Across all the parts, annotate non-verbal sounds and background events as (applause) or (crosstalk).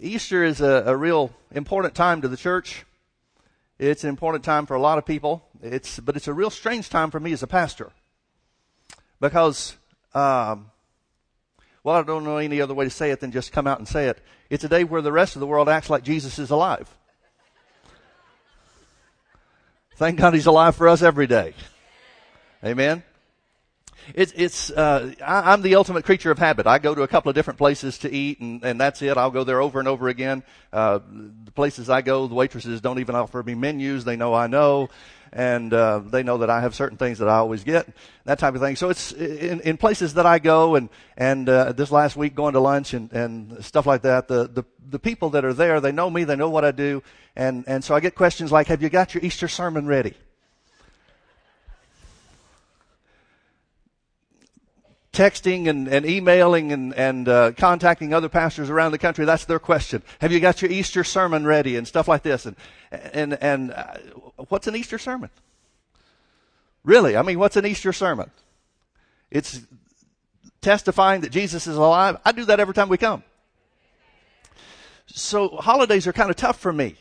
Easter is a, a, real important time to the church. It's an important time for a lot of people. It's, but it's a real strange time for me as a pastor. Because, um, well, I don't know any other way to say it than just come out and say it. It's a day where the rest of the world acts like Jesus is alive. Thank God he's alive for us every day. Amen. It's, it's, uh, I, am the ultimate creature of habit. I go to a couple of different places to eat and, and that's it. I'll go there over and over again. Uh, the places I go, the waitresses don't even offer me menus. They know I know and uh, they know that I have certain things that I always get, that type of thing. So it's in, in places that I go, and and uh, this last week going to lunch and and stuff like that. The the the people that are there, they know me, they know what I do, and and so I get questions like, "Have you got your Easter sermon ready?" Texting and, and emailing and, and uh, contacting other pastors around the country, that's their question. Have you got your Easter sermon ready and stuff like this? And and and uh, what's an Easter sermon? Really, I mean, what's an Easter sermon? It's testifying that Jesus is alive. I do that every time we come. So holidays are kind of tough for me.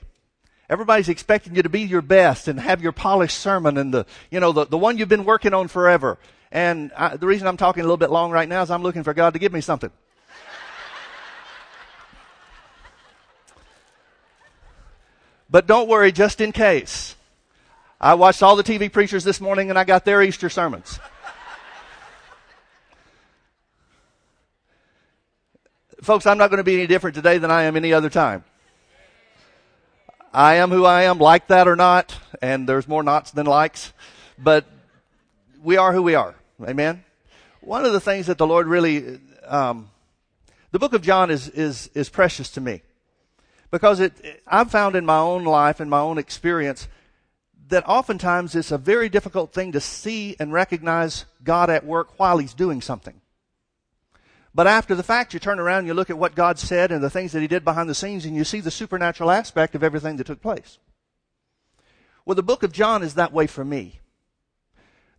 Everybody's expecting you to be your best and have your polished sermon and the, you know, the, the one you've been working on forever. And I, the reason I'm talking a little bit long right now is I'm looking for God to give me something. but don't worry, just in case. I watched all the TV preachers this morning and I got their Easter sermons. Folks, I'm not going to be any different today than I am any other time. I am who I am, like that or not, and there's more nots than likes, but we are who we are. Amen. One of the things that the Lord really, um, the book of John is is is precious to me because it, I've found in my own life and my own experience that oftentimes it's a very difficult thing to see and recognize God at work while He's doing something. But after the fact, you turn around you look at what God said and the things that He did behind the scenes and you see the supernatural aspect of everything that took place. Well, the book of John is that way for me.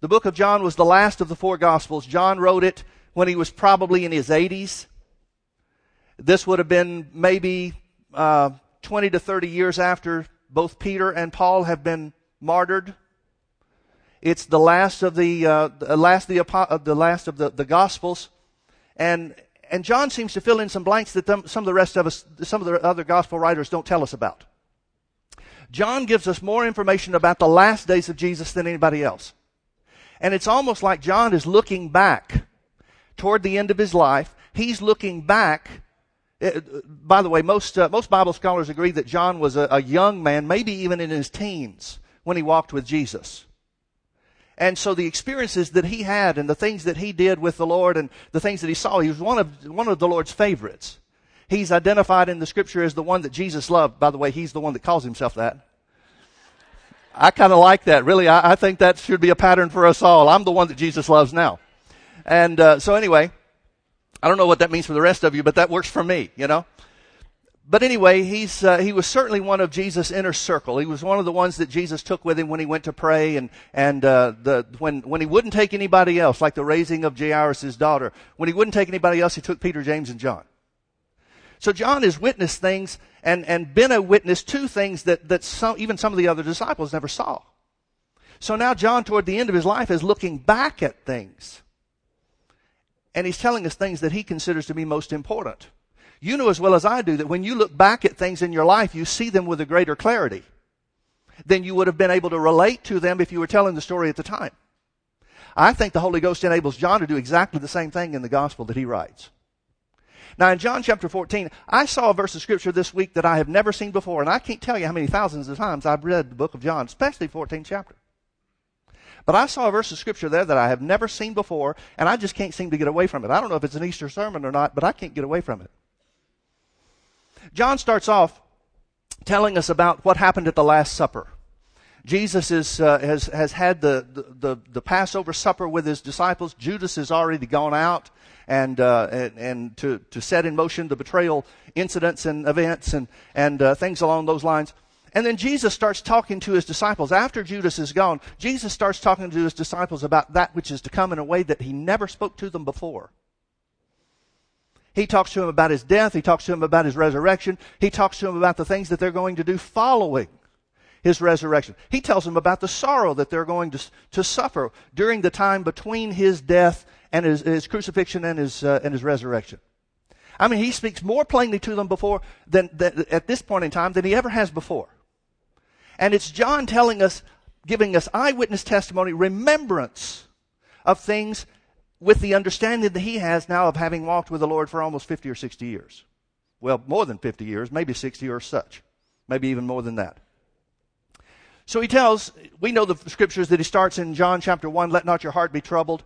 The book of John was the last of the four gospels. John wrote it when he was probably in his 80s. This would have been maybe uh, 20 to 30 years after both Peter and Paul have been martyred. It's the last of the, uh, the last the, uh, the last of the, the gospels, and and John seems to fill in some blanks that them, some of the rest of us, some of the other gospel writers don't tell us about. John gives us more information about the last days of Jesus than anybody else. And it's almost like John is looking back toward the end of his life. He's looking back. Eh, by the way, most, uh, most Bible scholars agree that John was a, a young man, maybe even in his teens, when he walked with Jesus. And so the experiences that he had and the things that he did with the Lord and the things that he saw, he was one of, one of the Lord's favorites. He's identified in the scripture as the one that Jesus loved. By the way, he's the one that calls himself that. I kind of like that. Really, I, I, think that should be a pattern for us all. I'm the one that Jesus loves now. And uh, so anyway, I don't know what that means for the rest of you, but that works for me, you know. But anyway, he's uh, he was certainly one of Jesus' inner circle. He was one of the ones that Jesus took with him when he went to pray, and and uh, the when when he wouldn't take anybody else, like the raising of Jairus' daughter. When he wouldn't take anybody else, he took Peter, James, and John. So John has witnessed things and, and been a witness to things that, that some, even some of the other disciples never saw. So now John, toward the end of his life, is looking back at things. And he's telling us things that he considers to be most important. You know as well as I do that when you look back at things in your life, you see them with a greater clarity than you would have been able to relate to them if you were telling the story at the time. I think the Holy Ghost enables John to do exactly the same thing in the gospel that he writes. Now in John chapter 14, I saw a verse of scripture this week that I have never seen before, and I can't tell you how many thousands of times I've read the book of John, especially 14 chapter. But I saw a verse of scripture there that I have never seen before, and I just can't seem to get away from it. I don't know if it's an Easter sermon or not, but I can't get away from it. John starts off telling us about what happened at the Last Supper. Jesus is, uh, has, has had the, the, the, Passover supper with his disciples. Judas has already gone out and, uh, and, and, to, to set in motion the betrayal incidents and events and, and uh, things along those lines. And then Jesus starts talking to his disciples. After Judas is gone, Jesus starts talking to his disciples about that which is to come in a way that he never spoke to them before. He talks to him about his death. He talks to him about his resurrection. He talks to him about the things that they're going to do following his resurrection. He tells them about the sorrow that they're going to, to suffer during the time between his death and his, his crucifixion and his, uh, and his resurrection. I mean, he speaks more plainly to them before than, than at this point in time than he ever has before. And it's John telling us, giving us eyewitness testimony, remembrance of things with the understanding that he has now of having walked with the Lord for almost 50 or 60 years. Well, more than 50 years, maybe 60 or such. Maybe even more than that. So he tells, we know the scriptures that he starts in John chapter 1, let not your heart be troubled.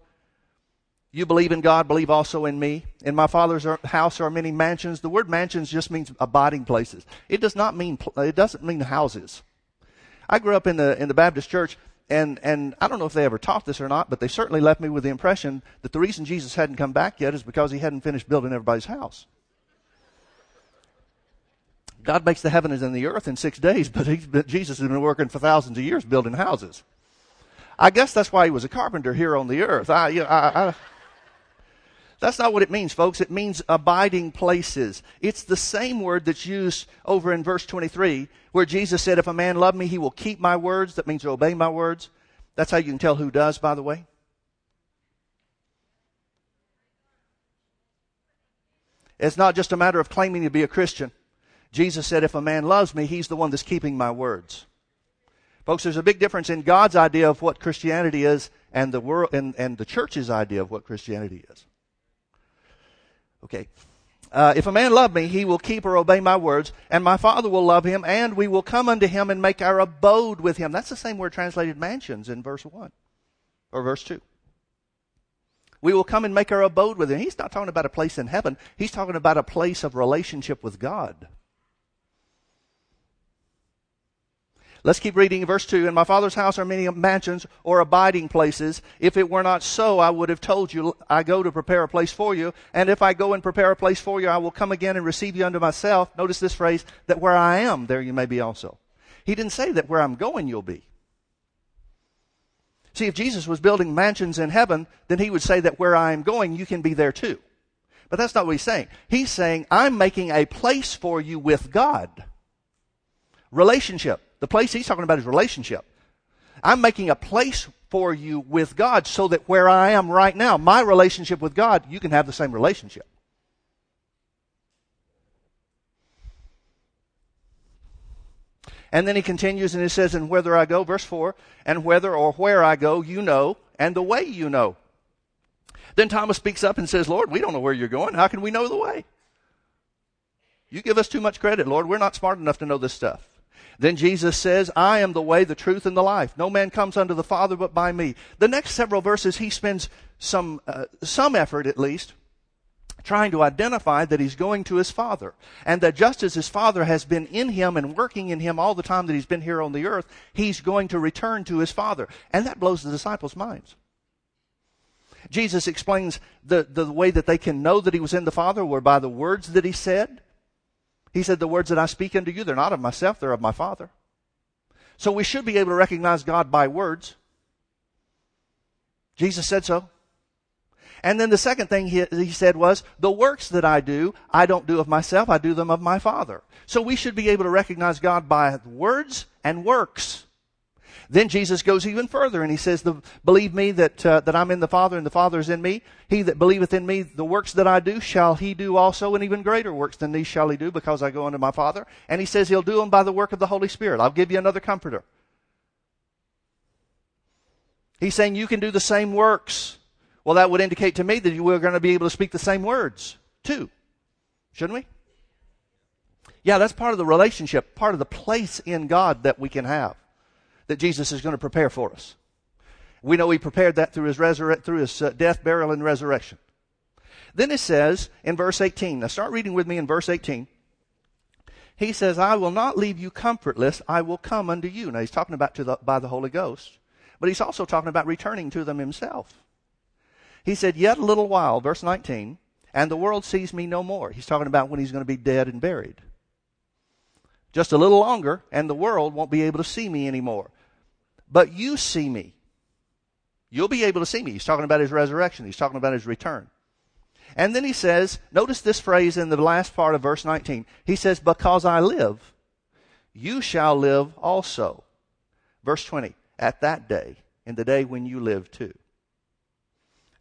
You believe in God, believe also in me. In my Father's er, house are many mansions. The word mansions just means abiding places. It does not mean, it doesn't mean houses. I grew up in the, in the Baptist church and, and I don't know if they ever taught this or not, but they certainly left me with the impression that the reason Jesus hadn't come back yet is because he hadn't finished building everybody's house. God makes the heavens and the earth in six days, but, but Jesus has been working for thousands of years building houses. I guess that's why he was a carpenter here on the earth. I, you know, I, I, that's not what it means, folks. It means abiding places. It's the same word that's used over in verse 23 where Jesus said, if a man love me, he will keep my words. That means obey my words. That's how you can tell who does, by the way. It's not just a matter of claiming to be a Christian. Jesus said, if a man loves me, he's the one that's keeping my words. Folks, there's a big difference in God's idea of what Christianity is and the world and, and the church's idea of what Christianity is. Okay. Uh, if a man love me, he will keep or obey my words, and my Father will love him, and we will come unto him and make our abode with him. That's the same word translated mansions in verse 1 or verse 2. We will come and make our abode with him. He's not talking about a place in heaven. He's talking about a place of relationship with God. Let's keep reading verse 2. In my father's house are many mansions or abiding places. If it were not so, I would have told you, I go to prepare a place for you. And if I go and prepare a place for you, I will come again and receive you unto myself. Notice this phrase, that where I am, there you may be also. He didn't say that where I'm going, you'll be. See, if Jesus was building mansions in heaven, then he would say that where I am going, you can be there too. But that's not what he's saying. He's saying, I'm making a place for you with God. Relationship. The place he's talking about is relationship. I'm making a place for you with God so that where I am right now, my relationship with God, you can have the same relationship. And then he continues and he says, And whether I go, verse 4, and whether or where I go, you know, and the way you know. Then Thomas speaks up and says, Lord, we don't know where you're going. How can we know the way? You give us too much credit, Lord. We're not smart enough to know this stuff. Then Jesus says, I am the way, the truth, and the life. No man comes unto the Father but by me. The next several verses, he spends some, uh, some effort at least trying to identify that he's going to his Father. And that just as his Father has been in him and working in him all the time that he's been here on the earth, he's going to return to his Father. And that blows the disciples' minds. Jesus explains the, the way that they can know that he was in the Father were by the words that he said he said, The words that I speak unto you, they're not of myself, they're of my Father. So we should be able to recognize God by words. Jesus said so. And then the second thing he, he, said was, the works that I do, I don't do of myself, I do them of my Father. So we should be able to recognize God by words and works. Then Jesus goes even further and he says, believe me that, uh, that I'm in the Father and the Father is in me. He that believeth in me, the works that I do shall he do also and even greater works than these shall he do because I go unto my Father. And he says he'll do them by the work of the Holy Spirit. I'll give you another comforter. He's saying you can do the same works. Well, that would indicate to me that you were going to be able to speak the same words too. Shouldn't we? Yeah, that's part of the relationship, part of the place in God that we can have that Jesus is going to prepare for us. We know he prepared that through his, resurre- through his uh, death, burial, and resurrection. Then it says in verse 18, now start reading with me in verse 18. He says, I will not leave you comfortless, I will come unto you. Now he's talking about the, by the Holy Ghost, but he's also talking about returning to them himself. He said, Yet a little while, verse 19, and the world sees me no more. He's talking about when he's going to be dead and buried. Just a little longer, and the world won't be able to see me anymore but you see me. You'll be able to see me. He's talking about his resurrection. He's talking about his return. And then he says, notice this phrase in the last part of verse 19. He says, because I live, you shall live also. Verse 20, at that day, in the day when you live too.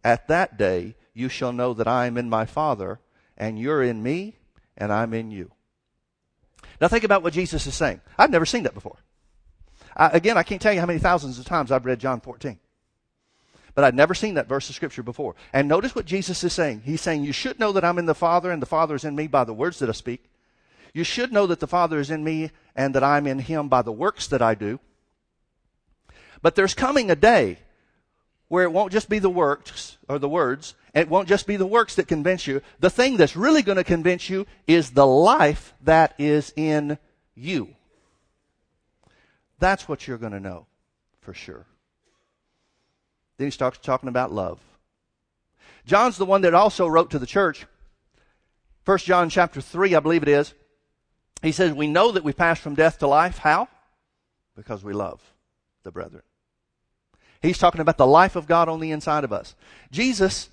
At that day, you shall know that I am in my Father, and you're in me, and I'm in you. Now think about what Jesus is saying. I've never seen that before. I, again, I can't tell you how many thousands of times I've read John 14. But I'd never seen that verse of scripture before. And notice what Jesus is saying. He's saying, You should know that I'm in the Father and the Father is in me by the words that I speak. You should know that the Father is in me and that I'm in him by the works that I do. But there's coming a day where it won't just be the works or the words, it won't just be the works that convince you. The thing that's really going to convince you is the life that is in you. That's what you're going to know for sure. Then he starts talking about love. John's the one that also wrote to the church. 1 John chapter 3, I believe it is. He says, We know that we pass from death to life. How? Because we love the brethren. He's talking about the life of God on the inside of us. Jesus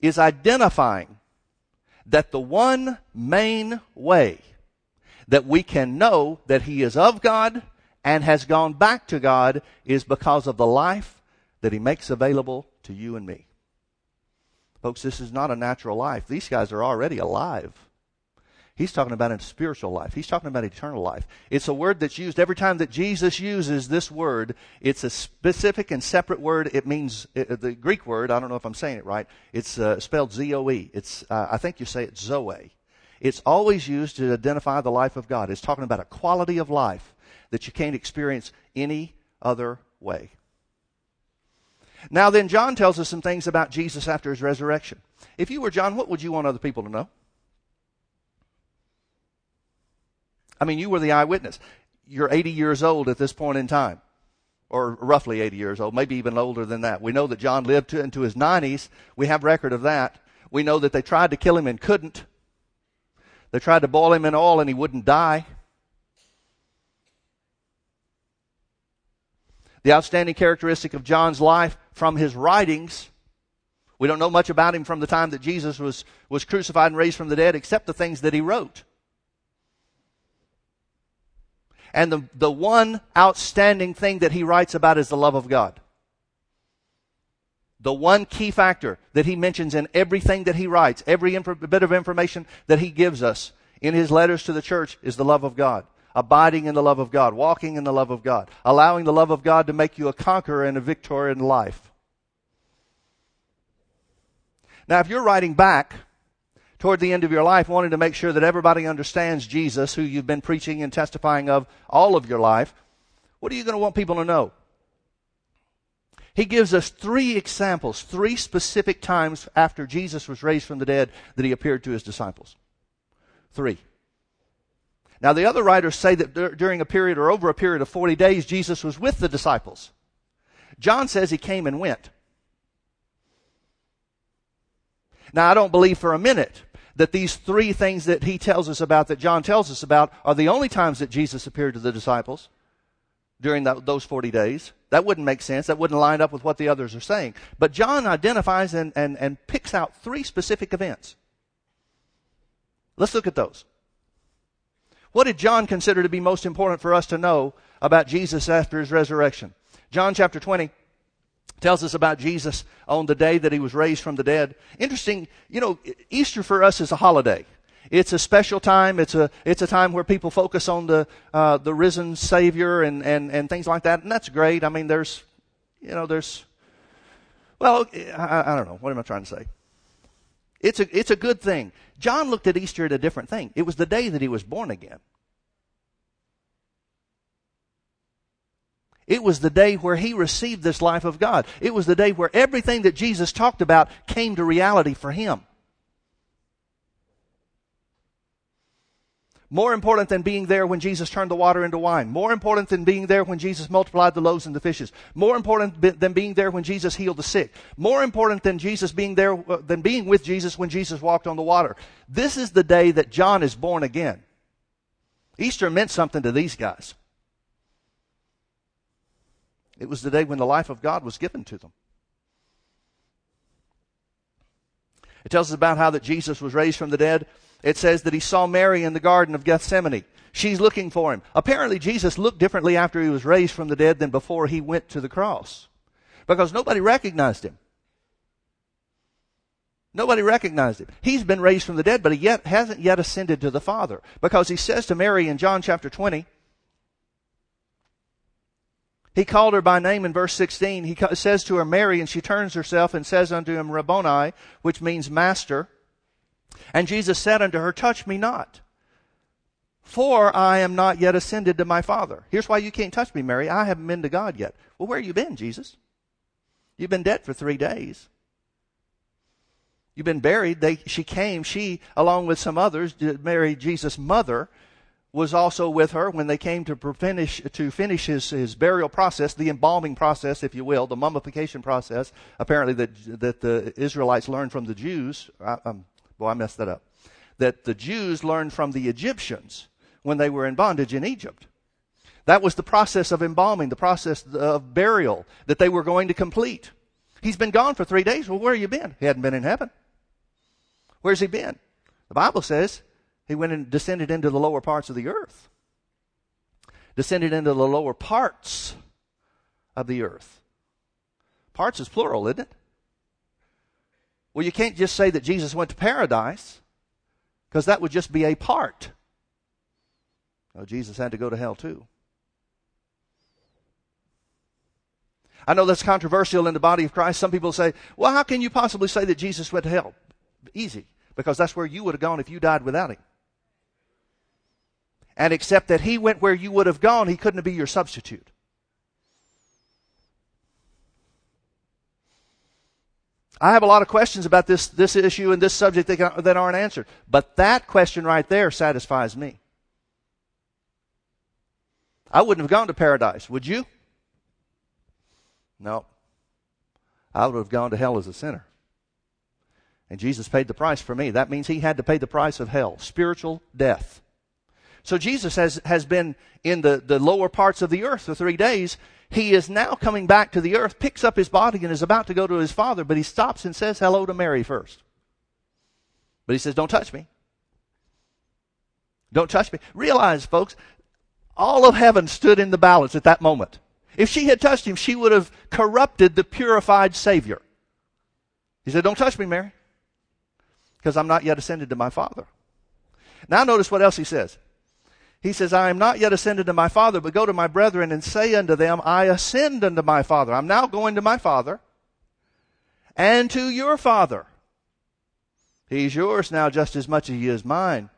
is identifying that the one main way that we can know that he is of God and has gone back to God is because of the life that he makes available to you and me. Folks, this is not a natural life. These guys are already alive. He's talking about a spiritual life. He's talking about eternal life. It's a word that's used every time that Jesus uses this word. It's a specific and separate word. It means it, the Greek word. I don't know if I'm saying it right. It's uh, spelled Z-O-E. It's uh, I think you say it Zoe. It's always used to identify the life of God. It's talking about a quality of life that you can't experience any other way. Now, then, John tells us some things about Jesus after his resurrection. If you were John, what would you want other people to know? I mean, you were the eyewitness. You're 80 years old at this point in time, or roughly 80 years old, maybe even older than that. We know that John lived to, into his 90s. We have record of that. We know that they tried to kill him and couldn't. They tried to boil him in oil and he wouldn't die. The outstanding characteristic of John's life from his writings, we don't know much about him from the time that Jesus was, was crucified and raised from the dead, except the things that he wrote. And the, the one outstanding thing that he writes about is the love of God. The one key factor that he mentions in everything that he writes, every inf- bit of information that he gives us in his letters to the church is the love of God abiding in the love of God, walking in the love of God, allowing the love of God to make you a conqueror and a victor in life. Now, if you're writing back toward the end of your life, wanting to make sure that everybody understands Jesus, who you've been preaching and testifying of all of your life, what are you going to want people to know? He gives us three examples, three specific times after Jesus was raised from the dead that he appeared to his disciples. Three. Now, the other writers say that dur- during a period or over a period of 40 days, Jesus was with the disciples. John says he came and went. Now, I don't believe for a minute that these three things that he tells us about, that John tells us about, are the only times that Jesus appeared to the disciples during that, those 40 days. That wouldn't make sense. That wouldn't line up with what the others are saying. But John identifies and, and, and picks out three specific events. Let's look at those. What did John consider to be most important for us to know about Jesus after his resurrection? John chapter 20 tells us about Jesus on the day that he was raised from the dead. Interesting, you know, Easter for us is a holiday. It's a special time. It's a it's a time where people focus on the uh, the risen Savior and, and and things like that, and that's great. I mean, there's you know there's well I, I don't know what am I trying to say. It's a, it's a good thing. John looked at Easter at a different thing. It was the day that he was born again. It was the day where he received this life of God. It was the day where everything that Jesus talked about came to reality for him. More important than being there when Jesus turned the water into wine. More important than being there when Jesus multiplied the loaves and the fishes. More important than being there when Jesus healed the sick. More important than Jesus being there, uh, than being with Jesus when Jesus walked on the water. This is the day that John is born again. Easter meant something to these guys. It was the day when the life of God was given to them. It tells us about how that Jesus was raised from the dead. It says that he saw Mary in the Garden of Gethsemane. She's looking for him. Apparently, Jesus looked differently after he was raised from the dead than before he went to the cross. Because nobody recognized him. Nobody recognized him. He's been raised from the dead, but he yet hasn't yet ascended to the Father. Because he says to Mary in John chapter 20, he called her by name in verse 16. He says to her, Mary, and she turns herself and says unto him, Rabboni, which means master. And Jesus said unto her, Touch me not, for I am not yet ascended to my Father. Here's why you can't touch me, Mary. I haven't been to God yet. Well, where have you been, Jesus? You've been dead for three days. You've been buried. They, she came, she, along with some others, Mary, Jesus' mother, was also with her when they came to finish, to finish his, his burial process, the embalming process, if you will, the mummification process, apparently that, that the Israelites learned from the Jews. I, um, boy, I messed that up. That the Jews learned from the Egyptians when they were in bondage in Egypt. That was the process of embalming, the process of burial that they were going to complete. He's been gone for three days. Well, where have you been? He hadn't been in heaven. Where's he been? The Bible says he went and descended into the lower parts of the earth. Descended into the lower parts of the earth. Parts is plural, isn't it? Well, you can't just say that Jesus went to paradise because that would just be a part. No, Jesus had to go to hell too. I know that's controversial in the body of Christ. Some people say, well, how can you possibly say that Jesus went to hell? Easy because that's where you would have gone if you died without him. And except that he went where you would have gone, he couldn't be your substitute. I have a lot of questions about this, this issue and this subject that, that aren't answered. But that question right there satisfies me. I wouldn't have gone to paradise, would you? No. I would have gone to hell as a sinner. And Jesus paid the price for me. That means he had to pay the price of hell, spiritual death. So Jesus has, has been in the, the lower parts of the earth for three days. He is now coming back to the earth, picks up his body, and is about to go to his father, but he stops and says hello to Mary first. But he says, Don't touch me. Don't touch me. Realize, folks, all of heaven stood in the balance at that moment. If she had touched him, she would have corrupted the purified Savior. He said, Don't touch me, Mary because I'm not yet ascended to my Father. Now notice what else he says. He says, I am not yet ascended to my Father, but go to my brethren and say unto them, I ascend unto my Father. I'm now going to my Father and to your Father. He's yours now just as much as he is mine.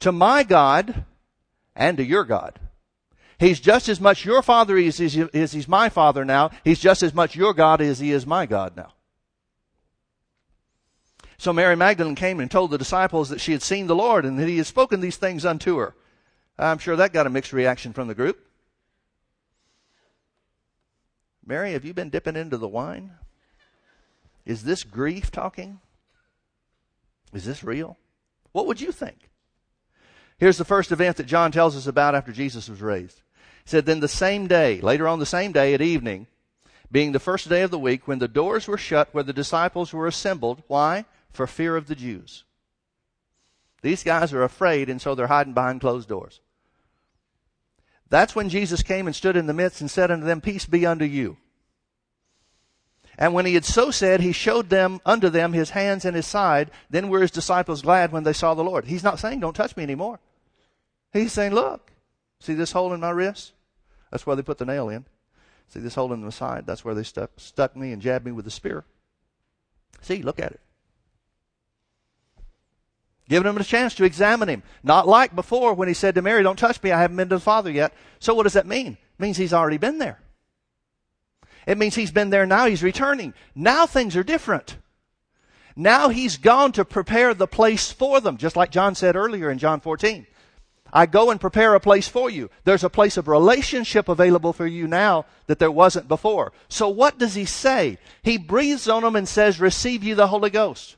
To my God and to your God. He's just as much your Father as he's my Father now. He's just as much your God as he is my God now. So Mary Magdalene came and told the disciples that she had seen the Lord and that he had spoken these things unto her. I'm sure that got a mixed reaction from the group. Mary, have you been dipping into the wine? Is this grief talking? Is this real? What would you think? Here's the first event that John tells us about after Jesus was raised. He said, Then the same day, later on the same day at evening, being the first day of the week, when the doors were shut where the disciples were assembled, why? For fear of the Jews. These guys are afraid, and so they're hiding behind closed doors. That's when Jesus came and stood in the midst and said unto them, Peace be unto you. And when he had so said, he showed them unto them his hands and his side. Then were his disciples glad when they saw the Lord. He's not saying, Don't touch me anymore. He's saying, Look, see this hole in my wrist? That's where they put the nail in. See this hole in the side? That's where they stuck, stuck me and jabbed me with the spear. See, look at it. Giving him a chance to examine him. Not like before when he said to Mary, Don't touch me, I haven't been to the Father yet. So what does that mean? It means he's already been there. It means he's been there now, he's returning. Now things are different. Now he's gone to prepare the place for them, just like John said earlier in John 14. I go and prepare a place for you. There's a place of relationship available for you now that there wasn't before. So what does he say? He breathes on them and says, Receive you the Holy Ghost.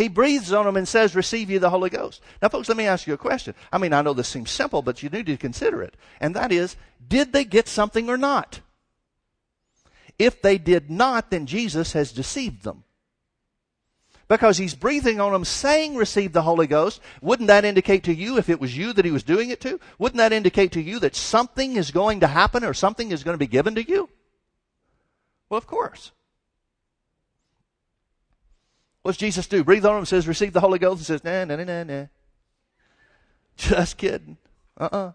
He breathes on them and says, Receive you the Holy Ghost. Now, folks, let me ask you a question. I mean, I know this seems simple, but you need to consider it. And that is, did they get something or not? If they did not, then Jesus has deceived them. Because he's breathing on them saying receive the Holy Ghost. Wouldn't that indicate to you, if it was you that he was doing it to, wouldn't that indicate to you that something is going to happen or something is going to be given to you? Well, of course. What's Jesus do? Breathe on them, says, receive the Holy Ghost, and says, nah, nah, nah, nah. (laughs) Just kidding. Uh-uh.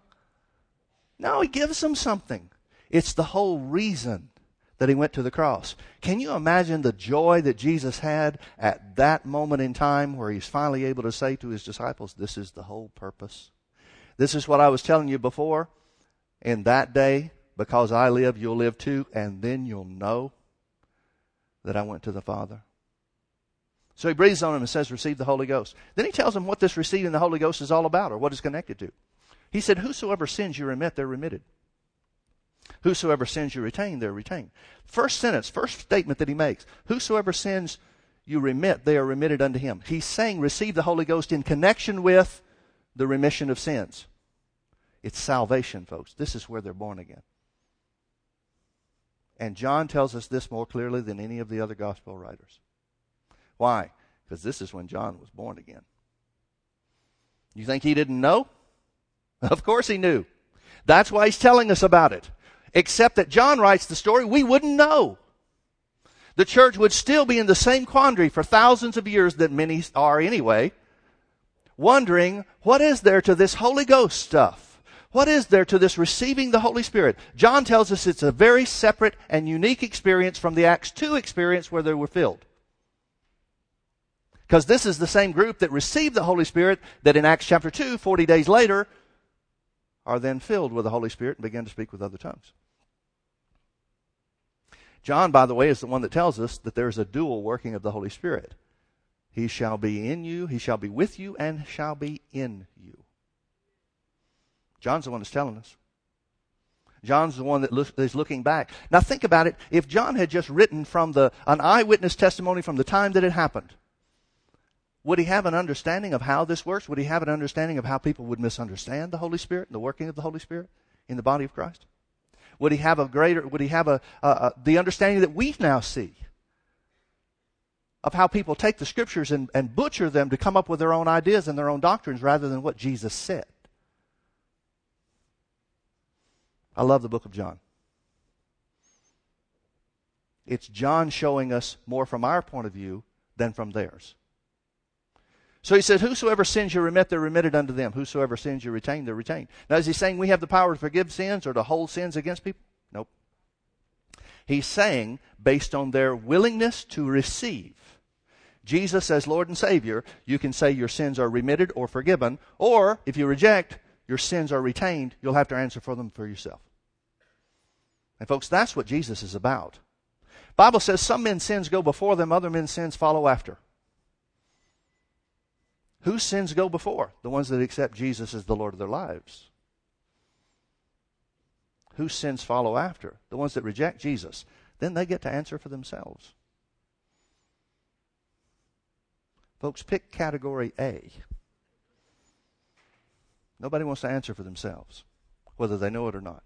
No, he gives them something. It's the whole reason that he went to the cross. Can you imagine the joy that Jesus had at that moment in time where he's finally able to say to his disciples, This is the whole purpose? This is what I was telling you before. In that day, because I live, you'll live too, and then you'll know that I went to the Father. So he breathes on him and says, Receive the Holy Ghost. Then he tells him what this receiving the Holy Ghost is all about or what it's connected to. He said, Whosoever sins you remit, they're remitted. Whosoever sins you retain, they're retained. First sentence, first statement that he makes Whosoever sins you remit, they are remitted unto him. He's saying receive the Holy Ghost in connection with the remission of sins. It's salvation, folks. This is where they're born again. And John tells us this more clearly than any of the other gospel writers. Why? Because this is when John was born again. You think he didn't know? (laughs) Of course he knew. That's why he's telling us about it. Except that John writes the story, we wouldn't know. The church would still be in the same quandary for thousands of years that many are anyway, wondering, what is there to this Holy Ghost stuff? What is there to this receiving the Holy Spirit? John tells us it's a very separate and unique experience from the Acts 2 experience where they were filled. Because this is the same group that received the Holy Spirit that in Acts chapter 2, 40 days later, are then filled with the Holy Spirit and begin to speak with other tongues. John, by the way, is the one that tells us that there's a dual working of the Holy Spirit. He shall be in you, he shall be with you, and shall be in you. John's the one that's telling us. John's the one that is looking back. Now think about it. If John had just written from the, an eyewitness testimony from the time that it happened, would he have an understanding of how this works? Would he have an understanding of how people would misunderstand the Holy Spirit and the working of the Holy Spirit in the body of Christ? Would he have a greater, would he have a, a, a the understanding that we now see of how people take the scriptures and, and butcher them to come up with their own ideas and their own doctrines rather than what Jesus said? I love the book of John. It's John showing us more from our point of view than from theirs. So he said, Whosoever sins you remit, they're remitted unto them. Whosoever sins you retain, they're retained. Now, is he saying we have the power to forgive sins or to hold sins against people? Nope. He's saying, based on their willingness to receive Jesus as Lord and Savior, you can say your sins are remitted or forgiven, or if you reject, your sins are retained, you'll have to answer for them for yourself. And folks, that's what Jesus is about. Bible says some men's sins go before them, other men's sins follow after. Whose sins go before? The ones that accept Jesus as the Lord of their lives. Whose sins follow after? The ones that reject Jesus. Then they get to answer for themselves. Folks, pick category A. Nobody wants to answer for themselves, whether they know it or not.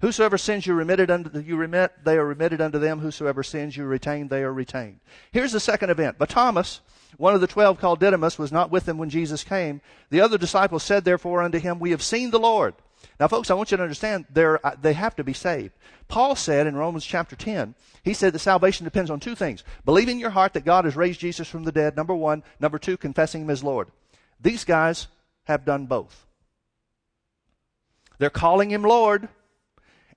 Whosoever sins you remitted unto you remit, they are remitted unto them. Whosoever sins you retain, they are retained. Here's the second event. But Thomas, one of the twelve called Didymus, was not with them when Jesus came. The other disciples said therefore unto him, We have seen the Lord. Now, folks, I want you to understand uh, they have to be saved. Paul said in Romans chapter 10, he said that salvation depends on two things. Believing in your heart that God has raised Jesus from the dead, number one. Number two, confessing him as Lord. These guys have done both. They're calling him Lord,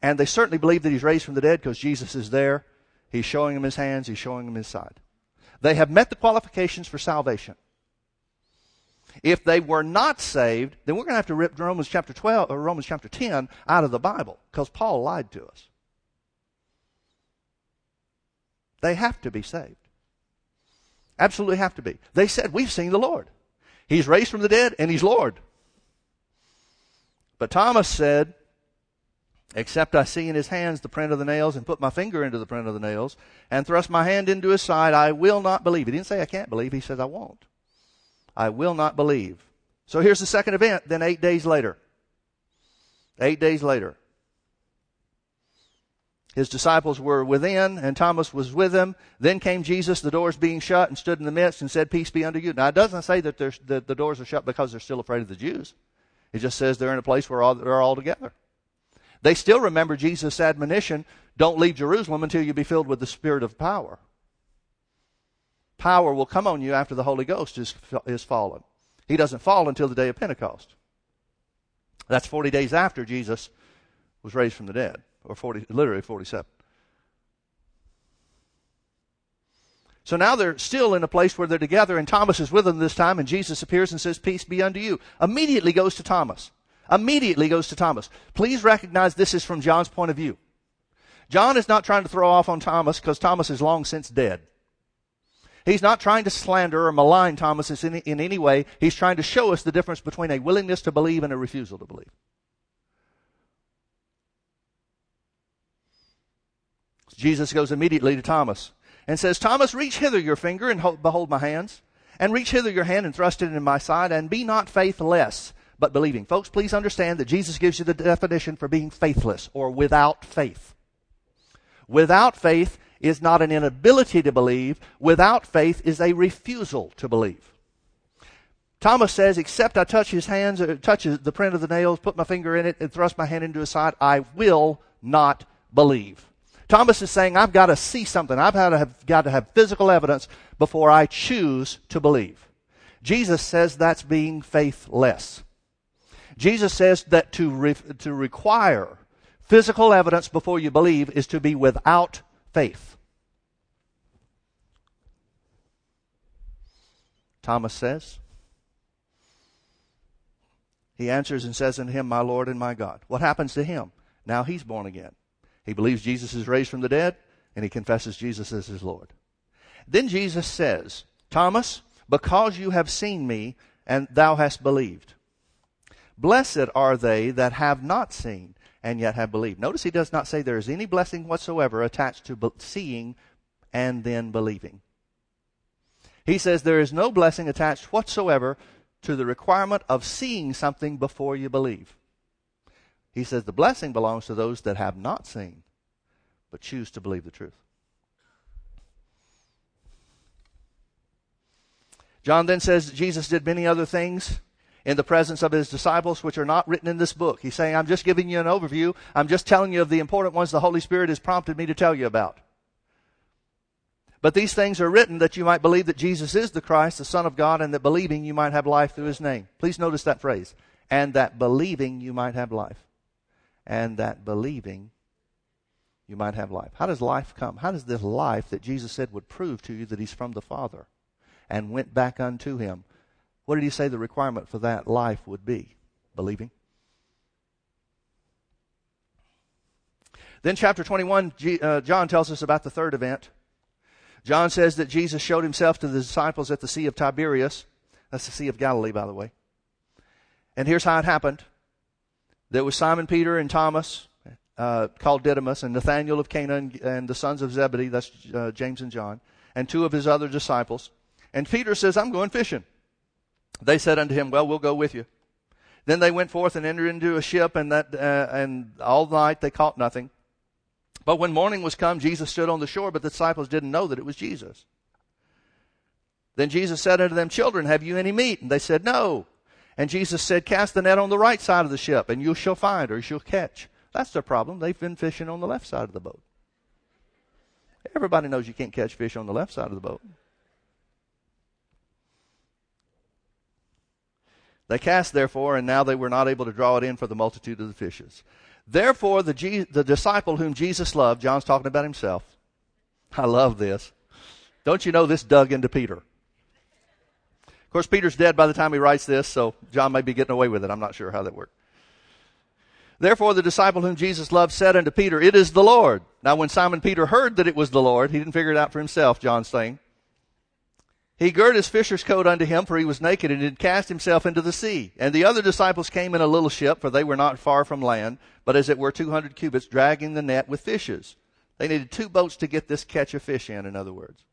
and they certainly believe that he's raised from the dead because Jesus is there. He's showing them his hands, he's showing them his side. They have met the qualifications for salvation. If they were not saved, then we're going to have to rip Romans chapter 12 or Romans chapter 10 out of the Bible because Paul lied to us. They have to be saved. Absolutely have to be. They said, We've seen the Lord. He's raised from the dead and He's Lord. But Thomas said, Except I see in his hands the print of the nails and put my finger into the print of the nails and thrust my hand into his side, I will not believe. He didn't say I can't believe. He says I won't. I will not believe. So here's the second event. Then eight days later. Eight days later. His disciples were within, and Thomas was with them. Then came Jesus, the doors being shut, and stood in the midst and said, Peace be unto you. Now, it doesn't say that, that the doors are shut because they're still afraid of the Jews. It just says they're in a place where all, they're all together. They still remember Jesus' admonition don't leave Jerusalem until you be filled with the Spirit of power. Power will come on you after the Holy Ghost is, is fallen. He doesn't fall until the day of Pentecost. That's 40 days after Jesus was raised from the dead or 40, literally 47. So now they're still in a place where they're together, and Thomas is with them this time, and Jesus appears and says, Peace be unto you. Immediately goes to Thomas. Immediately goes to Thomas. Please recognize this is from John's point of view. John is not trying to throw off on Thomas because Thomas is long since dead. He's not trying to slander or malign Thomas in, in any way. He's trying to show us the difference between a willingness to believe and a refusal to believe. Jesus goes immediately to Thomas and says, Thomas, reach hither your finger and behold my hands, and reach hither your hand and thrust it in my side, and be not faithless, but believing. Folks, please understand that Jesus gives you the definition for being faithless or without faith. Without faith is not an inability to believe. Without faith is a refusal to believe. Thomas says, except I touch his hands, uh, touch the print of the nails, put my finger in it, and thrust my hand into his side, I will not believe. Thomas is saying, I've got to see something. I've got to have, got to have physical evidence before I choose to believe. Jesus says that's being faithless. Jesus says that to, re- to require physical evidence before you believe is to be without faith. Thomas says, he answers and says unto him, My Lord and my God. What happens to him? Now he's born again. He believes Jesus is raised from the dead, and he confesses Jesus as his Lord. Then Jesus says, Thomas, because you have seen me, and thou hast believed. Blessed are they that have not seen, and yet have believed. Notice he does not say there is any blessing whatsoever attached to seeing and then believing. He says there is no blessing attached whatsoever to the requirement of seeing something before you believe. He says the blessing belongs to those that have not seen, but choose to believe the truth. John then says Jesus did many other things in the presence of his disciples, which are not written in this book. He's saying, I'm just giving you an overview. I'm just telling you of the important ones the Holy Spirit has prompted me to tell you about. But these things are written that you might believe that Jesus is the Christ, the Son of God, and that believing you might have life through his name. Please notice that phrase. And that believing you might have life and that believing you might have life. How does life come? How does this life that Jesus said would prove to you that he's from the Father and went back unto him? What did he say the requirement for that life would be? Believing. Then, chapter 21, uh, John tells us about the third event. John says that Jesus showed himself to the disciples at the Sea of Tiberias. That's the Sea of Galilee, by the way. And here's how it happened. There was Simon Peter and Thomas, uh, called Didymus, and Nathanael of Cana and, and the sons of Zebedee, that's uh, James and John, and two of his other disciples. And Peter says, I'm going fishing. They said unto him, Well, we'll go with you. Then they went forth and entered into a ship, and that uh, and all night they caught nothing. But when morning was come, Jesus stood on the shore, but the disciples didn't know that it was Jesus. Then Jesus said unto them, Children, have you any meat? And they said, No. And Jesus said, Cast the net on the right side of the ship, and you shall find, or you shall catch. That's their problem. They've been fishing on the left side of the boat. Everybody knows you can't catch fish on the left side of the boat. They cast, therefore, and now they were not able to draw it in for the multitude of the fishes. Therefore, the, G- the disciple whom Jesus loved, John's talking about himself. I love this. Don't you know this dug into Peter? Of course, Peter's dead by the time he writes this, so John may be getting away with it. I'm not sure how that worked. Therefore, the disciple whom Jesus loved said unto Peter, It is the Lord. Now, when Simon Peter heard that it was the Lord, he didn't figure it out for himself, John's saying. He girded his fisher's coat unto him, for he was naked, and did cast himself into the sea. And the other disciples came in a little ship, for they were not far from land, but as it were two hundred cubits, dragging the net with fishes. They needed two boats to get this catch of fish in, in other words.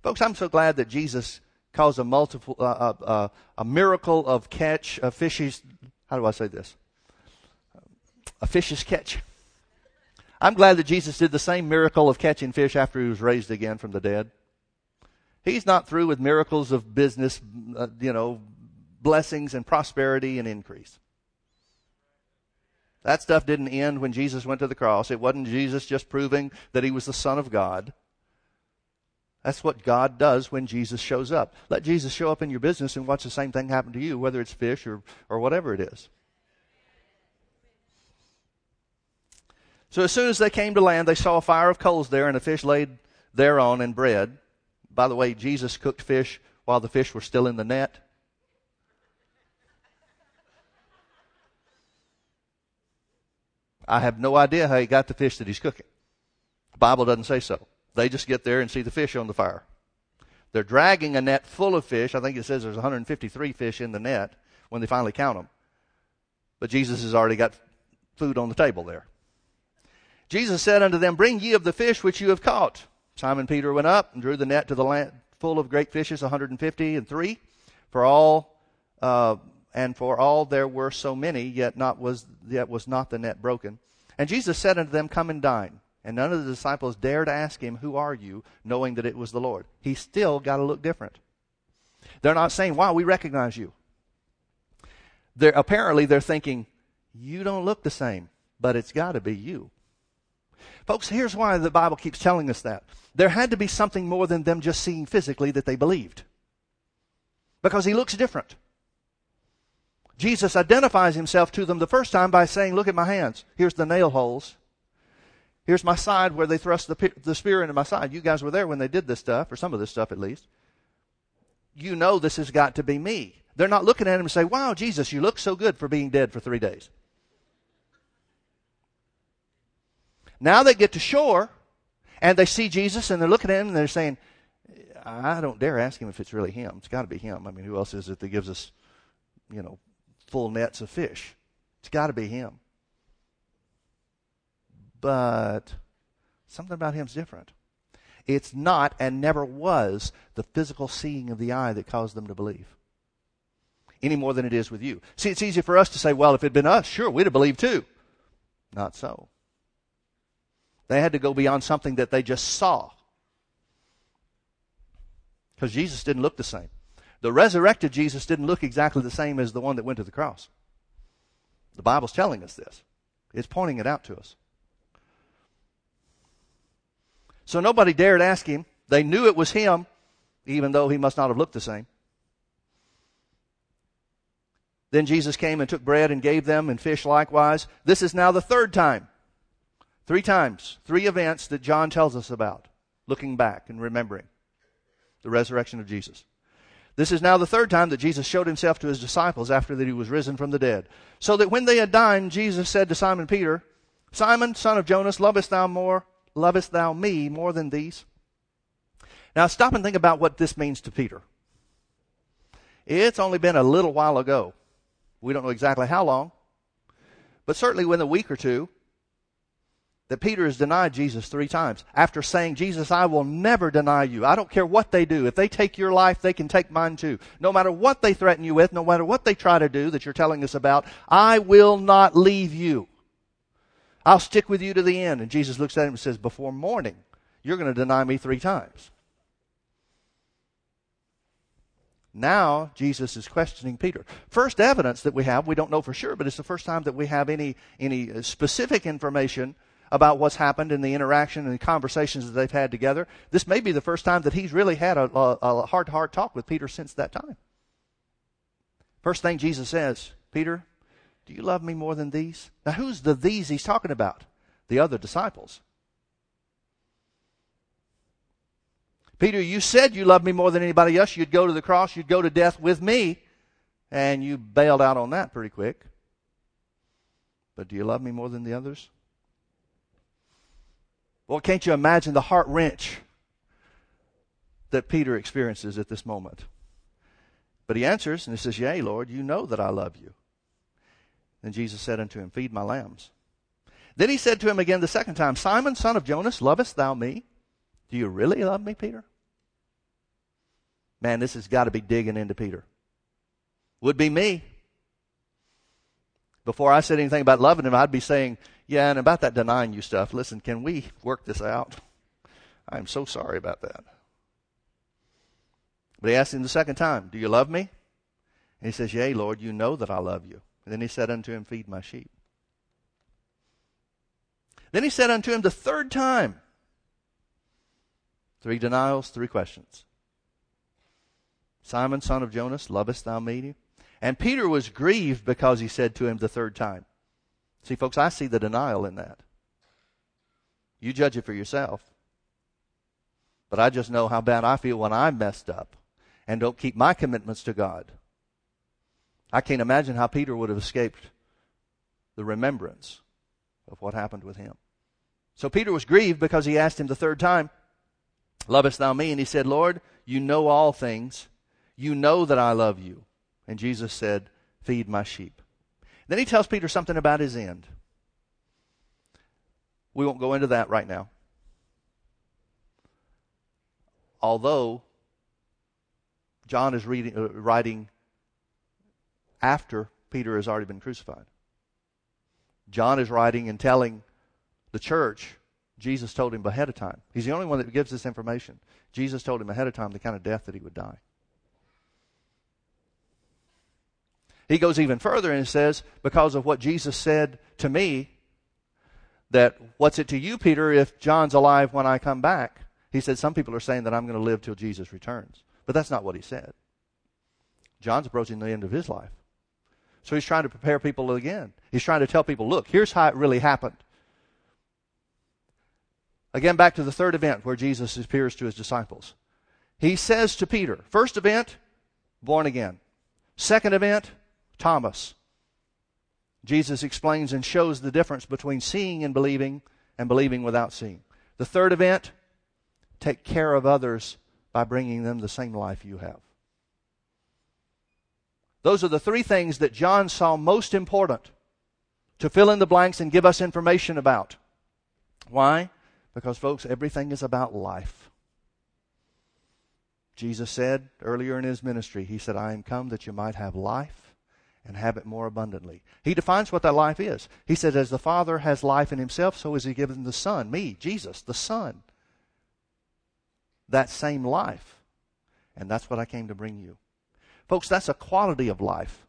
Folks, I'm so glad that Jesus caused a multiple, uh, uh, uh, a miracle of catch, of fishes. How do I say this? A fish's catch. I'm glad that Jesus did the same miracle of catching fish after he was raised again from the dead. He's not through with miracles of business, uh, you know, blessings and prosperity and increase. That stuff didn't end when Jesus went to the cross. It wasn't Jesus just proving that he was the Son of God. That's what God does when Jesus shows up. Let Jesus show up in your business and watch the same thing happen to you, whether it's fish or, or whatever it is. So as soon as they came to land, they saw a fire of coals there and a fish laid thereon and bread. By the way, Jesus cooked fish while the fish were still in the net. I have no idea how he got the fish that he's cooking. The Bible doesn't say so. They just get there and see the fish on the fire. They're dragging a net full of fish. I think it says there's 153 fish in the net when they finally count them. But Jesus has already got food on the table there. Jesus said unto them, Bring ye of the fish which you have caught. Simon Peter went up and drew the net to the land full of great fishes, 150 and three. For all, uh, and for all there were so many, yet not was yet was not the net broken. And Jesus said unto them, Come and dine. And none of the disciples dared ask him, Who are you? knowing that it was the Lord. He still got to look different. They're not saying, Wow, we recognize you. They're, apparently, they're thinking, You don't look the same, but it's got to be you. Folks, here's why the Bible keeps telling us that. There had to be something more than them just seeing physically that they believed. Because he looks different. Jesus identifies himself to them the first time by saying, Look at my hands. Here's the nail holes. Here's my side where they thrust the, the spear into my side. You guys were there when they did this stuff, or some of this stuff at least. You know this has got to be me. They're not looking at him and say, Wow, Jesus, you look so good for being dead for three days. Now they get to shore and they see Jesus and they're looking at him and they're saying, I don't dare ask him if it's really him. It's got to be him. I mean, who else is it that gives us, you know, full nets of fish? It's got to be him. But something about him's different. It's not and never was the physical seeing of the eye that caused them to believe. Any more than it is with you. See, it's easy for us to say, well, if it had been us, sure, we'd have believed too. Not so. They had to go beyond something that they just saw. Because Jesus didn't look the same. The resurrected Jesus didn't look exactly the same as the one that went to the cross. The Bible's telling us this, it's pointing it out to us. So nobody dared ask him. They knew it was him, even though he must not have looked the same. Then Jesus came and took bread and gave them, and fish likewise. This is now the third time Three times, three events that John tells us about, looking back and remembering the resurrection of Jesus. This is now the third time that Jesus showed himself to his disciples after that he was risen from the dead. So that when they had dined, Jesus said to Simon Peter, Simon, son of Jonas, lovest thou more, lovest thou me more than these? Now stop and think about what this means to Peter. It's only been a little while ago. We don't know exactly how long, but certainly within a week or two, that Peter has denied Jesus three times after saying, Jesus, I will never deny you. I don't care what they do. If they take your life, they can take mine too. No matter what they threaten you with, no matter what they try to do that you're telling us about, I will not leave you. I'll stick with you to the end. And Jesus looks at him and says, Before morning, you're going to deny me three times. Now Jesus is questioning Peter. First evidence that we have, we don't know for sure, but it's the first time that we have any, any specific information about what's happened in the interaction and the conversations that they've had together. This may be the first time that he's really had a, a heart to heart talk with Peter since that time. First thing Jesus says, Peter, do you love me more than these? Now, who's the these he's talking about? The other disciples. Peter, you said you loved me more than anybody else. You'd go to the cross, you'd go to death with me, and you bailed out on that pretty quick. But do you love me more than the others? Well, can't you imagine the heart wrench that Peter experiences at this moment? But he answers and he says, Yea, Lord, you know that I love you. Then Jesus said unto him, Feed my lambs. Then he said to him again the second time, Simon, son of Jonas, lovest thou me? Do you really love me, Peter? Man, this has got to be digging into Peter. Would be me. Before I said anything about loving him, I'd be saying, Yeah, and about that denying you stuff, listen, can we work this out? I'm so sorry about that. But he asked him the second time, Do you love me? And he says, Yea, Lord, you know that I love you. And then he said unto him, Feed my sheep. Then he said unto him the third time, Three denials, three questions. Simon, son of Jonas, lovest thou me? And Peter was grieved because he said to him the third time. See, folks, I see the denial in that. You judge it for yourself. But I just know how bad I feel when I'm messed up and don't keep my commitments to God. I can't imagine how Peter would have escaped the remembrance of what happened with him. So Peter was grieved because he asked him the third time, Lovest thou me? And he said, Lord, you know all things. You know that I love you. And Jesus said, Feed my sheep. Then he tells Peter something about his end. We won't go into that right now. Although John is reading, uh, writing after Peter has already been crucified. John is writing and telling the church Jesus told him ahead of time. He's the only one that gives this information. Jesus told him ahead of time the kind of death that he would die. He goes even further and says, because of what Jesus said to me, that what's it to you, Peter, if John's alive when I come back? He said, some people are saying that I'm going to live till Jesus returns. But that's not what he said. John's approaching the end of his life. So he's trying to prepare people again. He's trying to tell people, look, here's how it really happened. Again, back to the third event where Jesus appears to his disciples. He says to Peter, first event, born again. Second event, Thomas. Jesus explains and shows the difference between seeing and believing and believing without seeing. The third event, take care of others by bringing them the same life you have. Those are the three things that John saw most important to fill in the blanks and give us information about. Why? Because, folks, everything is about life. Jesus said earlier in his ministry, He said, I am come that you might have life and have it more abundantly. He defines what that life is. He said, As the Father has life in Himself, so has He given the Son, me, Jesus, the Son, that same life. And that's what I came to bring you. Folks, that's a quality of life.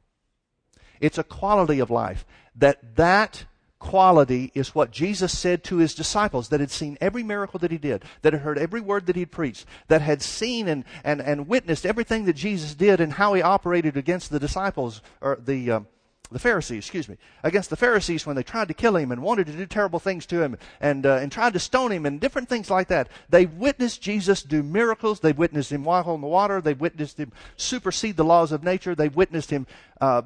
It's a quality of life that that quality is what Jesus said to his disciples that had seen every miracle that he did, that had heard every word that he'd preached, that had seen and, and, and witnessed everything that Jesus did and how he operated against the disciples, or the, um, the Pharisees, excuse me, against the Pharisees when they tried to kill him and wanted to do terrible things to him and, uh, and tried to stone him and different things like that. They witnessed Jesus do miracles. They witnessed him walk on the water. They witnessed him supersede the laws of nature. They witnessed him uh,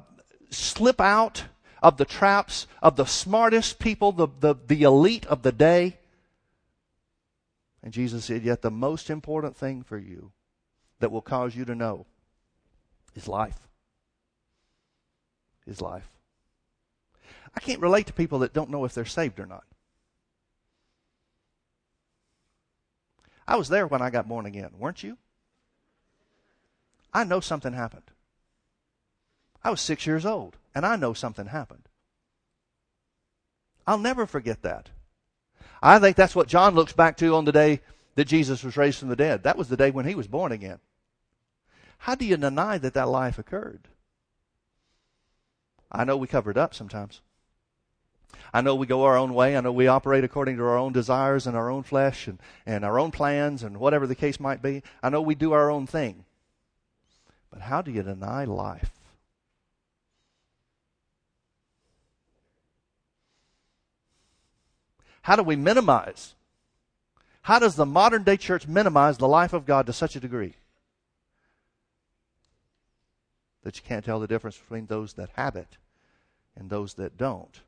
slip out of the traps of the smartest people, the, the, the elite of the day. And Jesus said, Yet the most important thing for you that will cause you to know is life. Is life. I can't relate to people that don't know if they're saved or not. I was there when I got born again, weren't you? I know something happened. I was six years old and I know something happened. I'll never forget that. I think that's what John looks back to on the day that Jesus was raised from the dead. That was the day when he was born again. How do you deny that that life occurred? I know we cover it up sometimes. I know we go our own way. I know we operate according to our own desires and our own flesh and, and our own plans and whatever the case might be. I know we do our own thing. But how do you deny life? How do we minimize? How does the modern day church minimize the life of God to such a degree that you can't tell the difference between those that have it and those that don't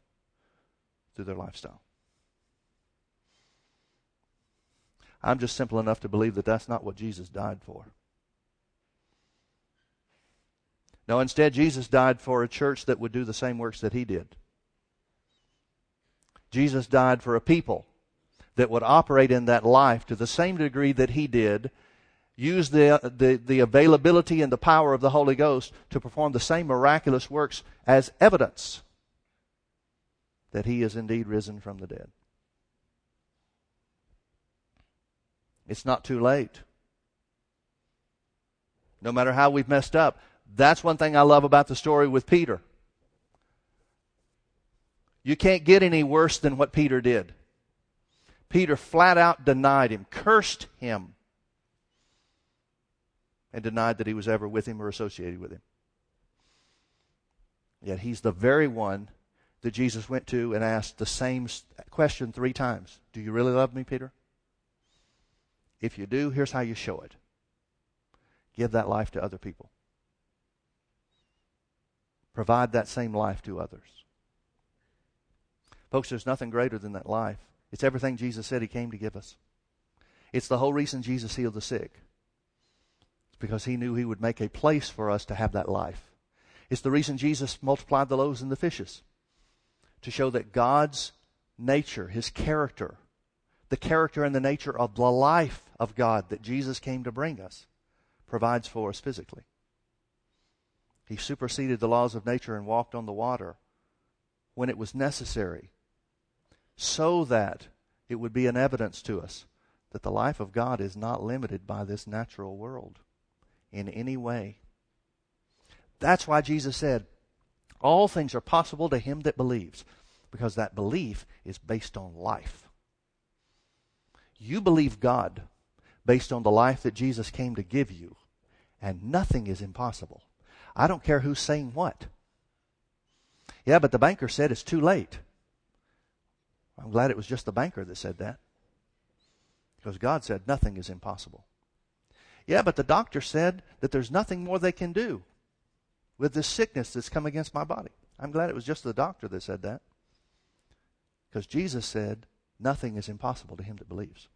through their lifestyle? I'm just simple enough to believe that that's not what Jesus died for. No, instead, Jesus died for a church that would do the same works that he did. Jesus died for a people that would operate in that life to the same degree that he did, use the, the, the availability and the power of the Holy Ghost to perform the same miraculous works as evidence that he is indeed risen from the dead. It's not too late. No matter how we've messed up. That's one thing I love about the story with Peter. You can't get any worse than what Peter did. Peter flat out denied him, cursed him, and denied that he was ever with him or associated with him. Yet he's the very one that Jesus went to and asked the same question three times Do you really love me, Peter? If you do, here's how you show it give that life to other people, provide that same life to others. Folks, there's nothing greater than that life. It's everything Jesus said He came to give us. It's the whole reason Jesus healed the sick. It's because He knew He would make a place for us to have that life. It's the reason Jesus multiplied the loaves and the fishes to show that God's nature, His character, the character and the nature of the life of God that Jesus came to bring us, provides for us physically. He superseded the laws of nature and walked on the water when it was necessary so that it would be an evidence to us that the life of God is not limited by this natural world in any way. That's why Jesus said, All things are possible to him that believes, because that belief is based on life. You believe God based on the life that Jesus came to give you, and nothing is impossible. I don't care who's saying what. Yeah, but the banker said it's too late. I'm glad it was just the banker that said that. Because God said nothing is impossible. Yeah, but the doctor said that there's nothing more they can do with this sickness that's come against my body. I'm glad it was just the doctor that said that. Because Jesus said nothing is impossible to him that believes.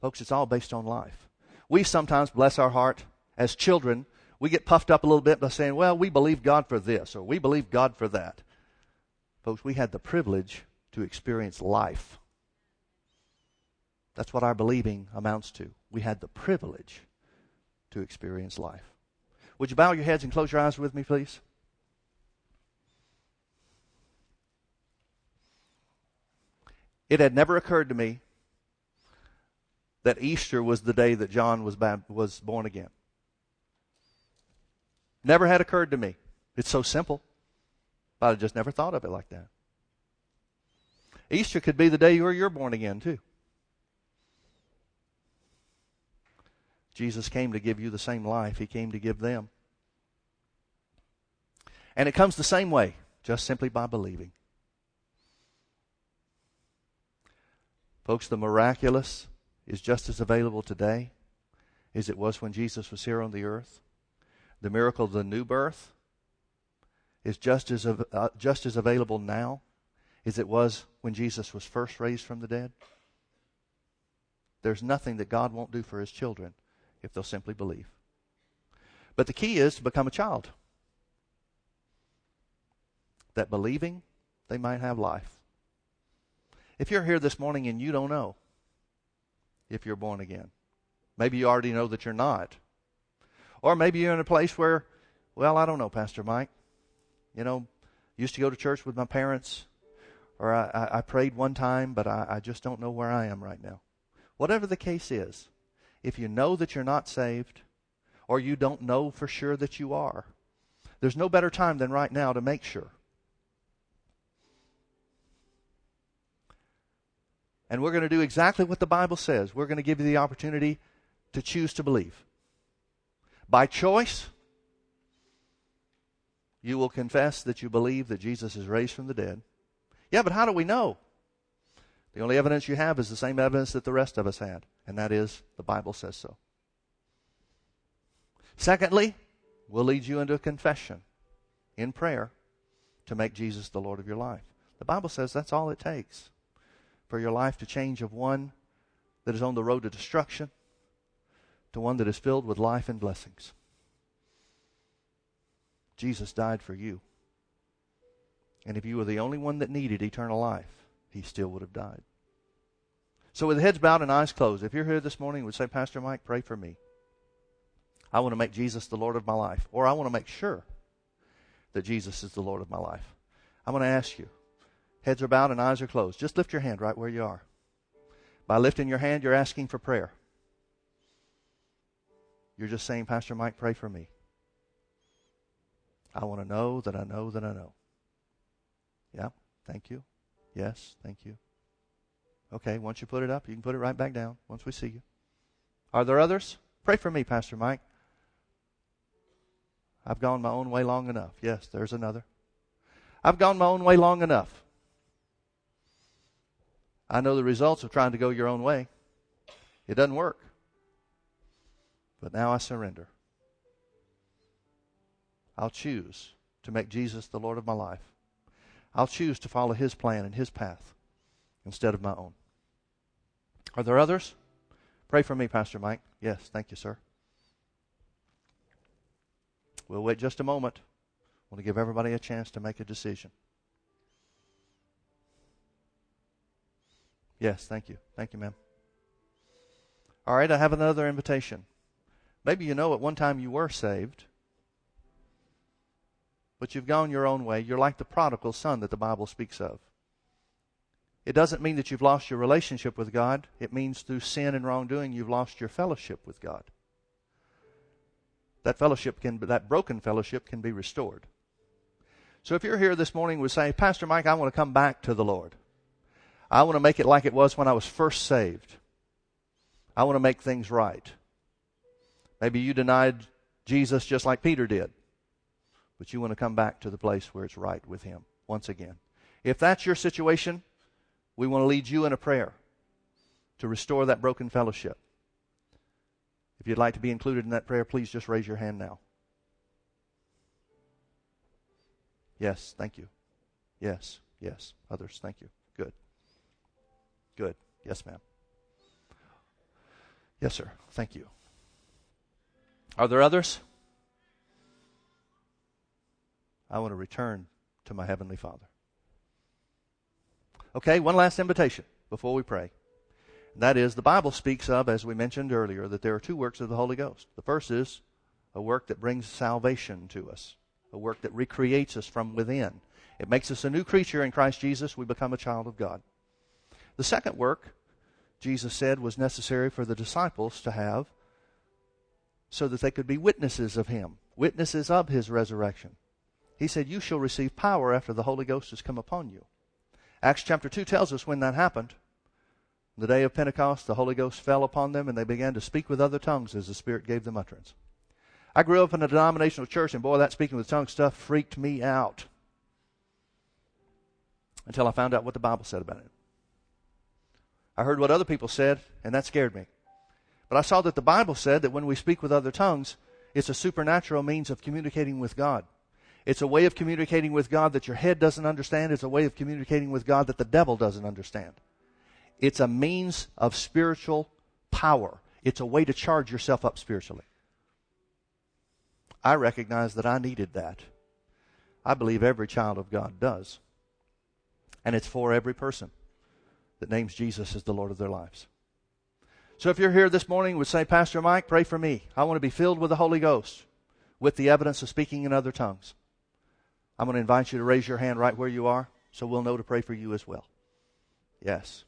Folks, it's all based on life. We sometimes, bless our heart, as children, we get puffed up a little bit by saying, well, we believe God for this or we believe God for that. Folks, we had the privilege to experience life. That's what our believing amounts to. We had the privilege to experience life. Would you bow your heads and close your eyes with me, please? It had never occurred to me that Easter was the day that John was, was born again. Never had occurred to me. It's so simple. But I just never thought of it like that. Easter could be the day where you're born again, too. Jesus came to give you the same life he came to give them. And it comes the same way, just simply by believing. Folks, the miraculous is just as available today as it was when Jesus was here on the earth. The miracle of the new birth is just as, uh, just as available now as it was when Jesus was first raised from the dead? There's nothing that God won't do for his children if they'll simply believe. But the key is to become a child. That believing, they might have life. If you're here this morning and you don't know if you're born again, maybe you already know that you're not. Or maybe you're in a place where, well, I don't know, Pastor Mike. You know, used to go to church with my parents or I, I prayed one time, but I, I just don't know where I am right now. Whatever the case is, if you know that you're not saved, or you don't know for sure that you are, there's no better time than right now to make sure. And we're going to do exactly what the Bible says. We're going to give you the opportunity to choose to believe. By choice, you will confess that you believe that Jesus is raised from the dead. Yeah, but how do we know? The only evidence you have is the same evidence that the rest of us had, and that is the Bible says so. Secondly, we'll lead you into a confession in prayer to make Jesus the Lord of your life. The Bible says that's all it takes for your life to change of one that is on the road to destruction to one that is filled with life and blessings. Jesus died for you. And if you were the only one that needed eternal life, he still would have died. So with heads bowed and eyes closed, if you're here this morning would say, Pastor Mike, pray for me. I want to make Jesus the Lord of my life. Or I want to make sure that Jesus is the Lord of my life. I want to ask you, Heads are bowed and eyes are closed. Just lift your hand right where you are. By lifting your hand, you're asking for prayer. You're just saying, Pastor Mike, pray for me. I want to know that I know that I know. Yeah, thank you. Yes, thank you. Okay, once you put it up, you can put it right back down once we see you. Are there others? Pray for me, Pastor Mike. I've gone my own way long enough. Yes, there's another. I've gone my own way long enough. I know the results of trying to go your own way. It doesn't work. But now I surrender. I'll choose to make Jesus the Lord of my life. I'll choose to follow His plan and His path instead of my own. Are there others? Pray for me, Pastor Mike. Yes, thank you, sir. We'll wait just a moment. I want to give everybody a chance to make a decision. Yes, thank you. Thank you, ma'am. All right, I have another invitation. Maybe you know at one time you were saved, but you've gone your own way. You're like the prodigal son that the Bible speaks of. It doesn't mean that you've lost your relationship with God. It means through sin and wrongdoing you've lost your fellowship with God. That fellowship can that broken fellowship can be restored. So if you're here this morning with say, Pastor Mike, I want to come back to the Lord. I want to make it like it was when I was first saved. I want to make things right. Maybe you denied Jesus just like Peter did, but you want to come back to the place where it's right with Him once again. If that's your situation, we want to lead you in a prayer to restore that broken fellowship. If you'd like to be included in that prayer, please just raise your hand now. Yes, thank you. Yes, yes. Others, thank you. Good. Good. Yes, ma'am. Yes, sir. Thank you. Are there others? I want to return to my Heavenly Father. Okay, one last invitation before we pray. That is, the Bible speaks of, as we mentioned earlier, that there are two works of the Holy Ghost. The first is a work that brings salvation to us, a work that recreates us from within. It makes us a new creature in Christ Jesus. We become a child of God. The second work, Jesus said, was necessary for the disciples to have so that they could be witnesses of Him, witnesses of His resurrection. He said, You shall receive power after the Holy Ghost has come upon you. Acts chapter 2 tells us when that happened. The day of Pentecost, the Holy Ghost fell upon them and they began to speak with other tongues as the Spirit gave them utterance. I grew up in a denominational church, and boy, that speaking with tongues stuff freaked me out until I found out what the Bible said about it. I heard what other people said, and that scared me. But I saw that the Bible said that when we speak with other tongues, it's a supernatural means of communicating with God. It's a way of communicating with God that your head doesn't understand. It's a way of communicating with God that the devil doesn't understand. It's a means of spiritual power. It's a way to charge yourself up spiritually. I recognize that I needed that. I believe every child of God does. And it's for every person that names Jesus as the Lord of their lives. So if you're here this morning would say, Pastor Mike, pray for me. I want to be filled with the Holy Ghost with the evidence of speaking in other tongues. I'm going to invite you to raise your hand right where you are so we'll know to pray for you as well. Yes.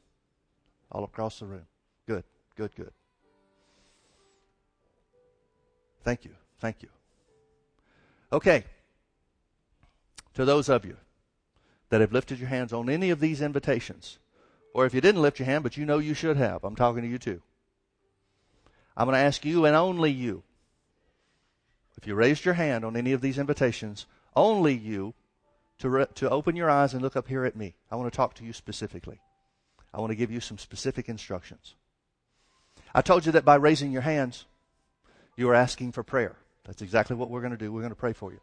All across the room. Good, good, good. Thank you. Thank you. Okay. To those of you that have lifted your hands on any of these invitations, or if you didn't lift your hand, but you know you should have, I'm talking to you too. I'm going to ask you and only you, if you raised your hand on any of these invitations, only you to, re- to open your eyes and look up here at me. I want to talk to you specifically. I want to give you some specific instructions. I told you that by raising your hands, you are asking for prayer. That's exactly what we're going to do. We're going to pray for you.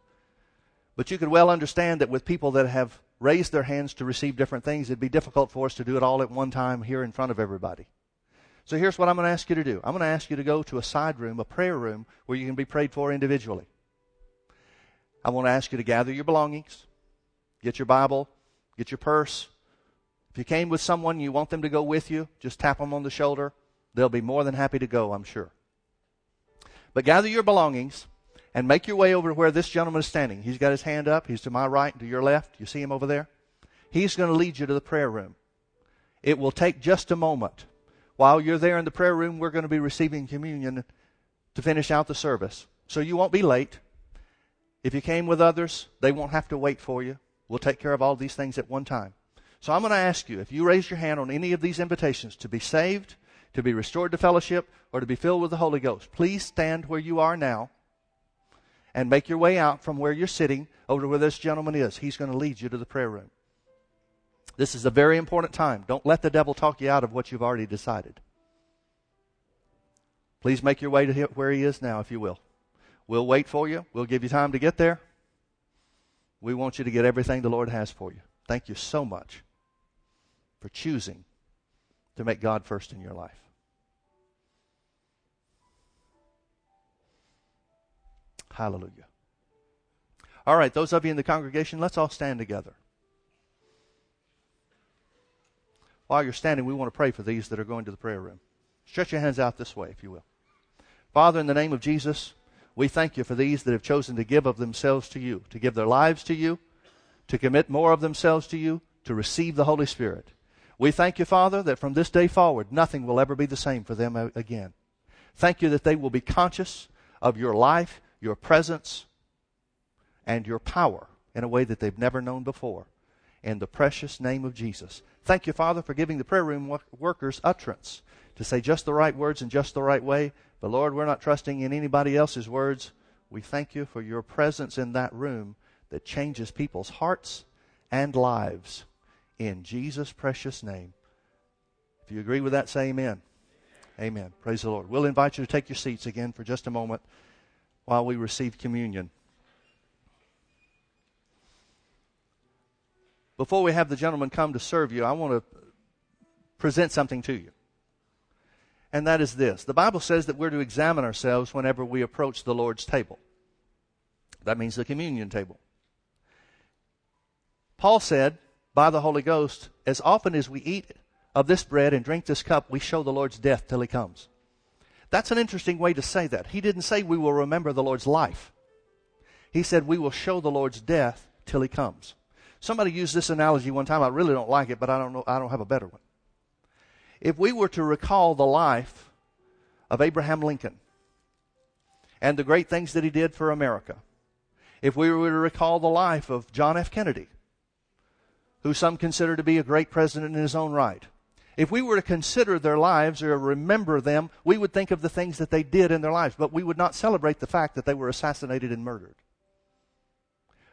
But you could well understand that with people that have raised their hands to receive different things, it'd be difficult for us to do it all at one time here in front of everybody. So here's what I'm going to ask you to do. I'm going to ask you to go to a side room, a prayer room, where you can be prayed for individually. I want to ask you to gather your belongings, get your Bible, get your purse. If you came with someone you want them to go with you, just tap them on the shoulder. They'll be more than happy to go, I'm sure. But gather your belongings and make your way over to where this gentleman is standing. He's got his hand up. He's to my right and to your left. You see him over there? He's going to lead you to the prayer room. It will take just a moment. While you're there in the prayer room, we're going to be receiving communion to finish out the service. So you won't be late. If you came with others, they won't have to wait for you. We'll take care of all these things at one time. So I'm going to ask you if you raise your hand on any of these invitations to be saved, to be restored to fellowship, or to be filled with the Holy Ghost, please stand where you are now and make your way out from where you're sitting over to where this gentleman is. He's going to lead you to the prayer room. This is a very important time. Don't let the devil talk you out of what you've already decided. Please make your way to where he is now, if you will. We'll wait for you. We'll give you time to get there. We want you to get everything the Lord has for you. Thank you so much for choosing to make God first in your life. Hallelujah. All right, those of you in the congregation, let's all stand together. While you're standing, we want to pray for these that are going to the prayer room. Stretch your hands out this way, if you will. Father, in the name of Jesus, we thank you for these that have chosen to give of themselves to you, to give their lives to you, to commit more of themselves to you, to receive the Holy Spirit. We thank you, Father, that from this day forward, nothing will ever be the same for them again. Thank you that they will be conscious of your life, your presence, and your power in a way that they've never known before. In the precious name of Jesus. Thank you, Father, for giving the prayer room workers utterance to say just the right words in just the right way but Lord, we're not trusting in anybody else's words. We thank you for your presence in that room that changes people's hearts and lives. In Jesus' precious name. If you agree with that, say amen. Amen. Praise the Lord. We'll invite you to take your seats again for just a moment while we receive communion. Before we have the gentleman come to serve you, I want to present something to you and that is this the Bible says that we're to examine ourselves whenever we approach the Lord's table. That means the communion table. Paul said, by the Holy Ghost, as often as we eat of this bread and drink this cup, we show the Lord's death till he comes. That's an interesting way to say that. He didn't say we will remember the Lord's life. He said we will show the Lord's death till he comes. Somebody used this analogy one time. I really don't like it, but I don't know I don't have a better one if we were to recall the life of Abraham Lincoln and the great things that he did for America, if we were to recall the life of John F. Kennedy, who some consider to be a great president in his own right, if we were to consider their lives or remember them, we would think of the things that they did in their lives, but we would not celebrate the fact that they were assassinated and murdered.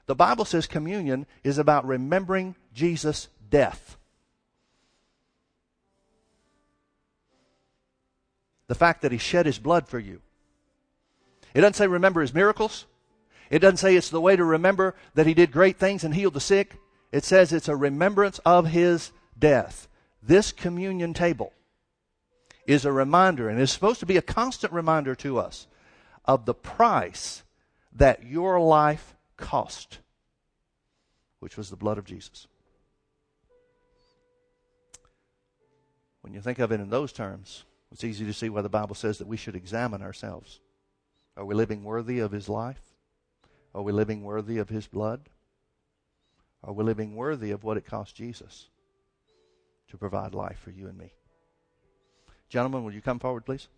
The Bible says communion is about remembering Jesus' death. The fact that he shed his blood for you. It doesn't say remember his miracles. It doesn't say it's the way to remember that he did great things and healed the sick. It says it's a remembrance of his death. This communion table is a reminder, and is supposed to be a constant reminder to us of the price that your life cost, which was the blood of Jesus. When you think of it in those terms, it's easy to see why the Bible says that we should examine ourselves. Are we living worthy of His life? Are we living worthy of His blood? Are we living worthy of what it cost Jesus to provide life for you and me? Gentlemen, will you come forward, please?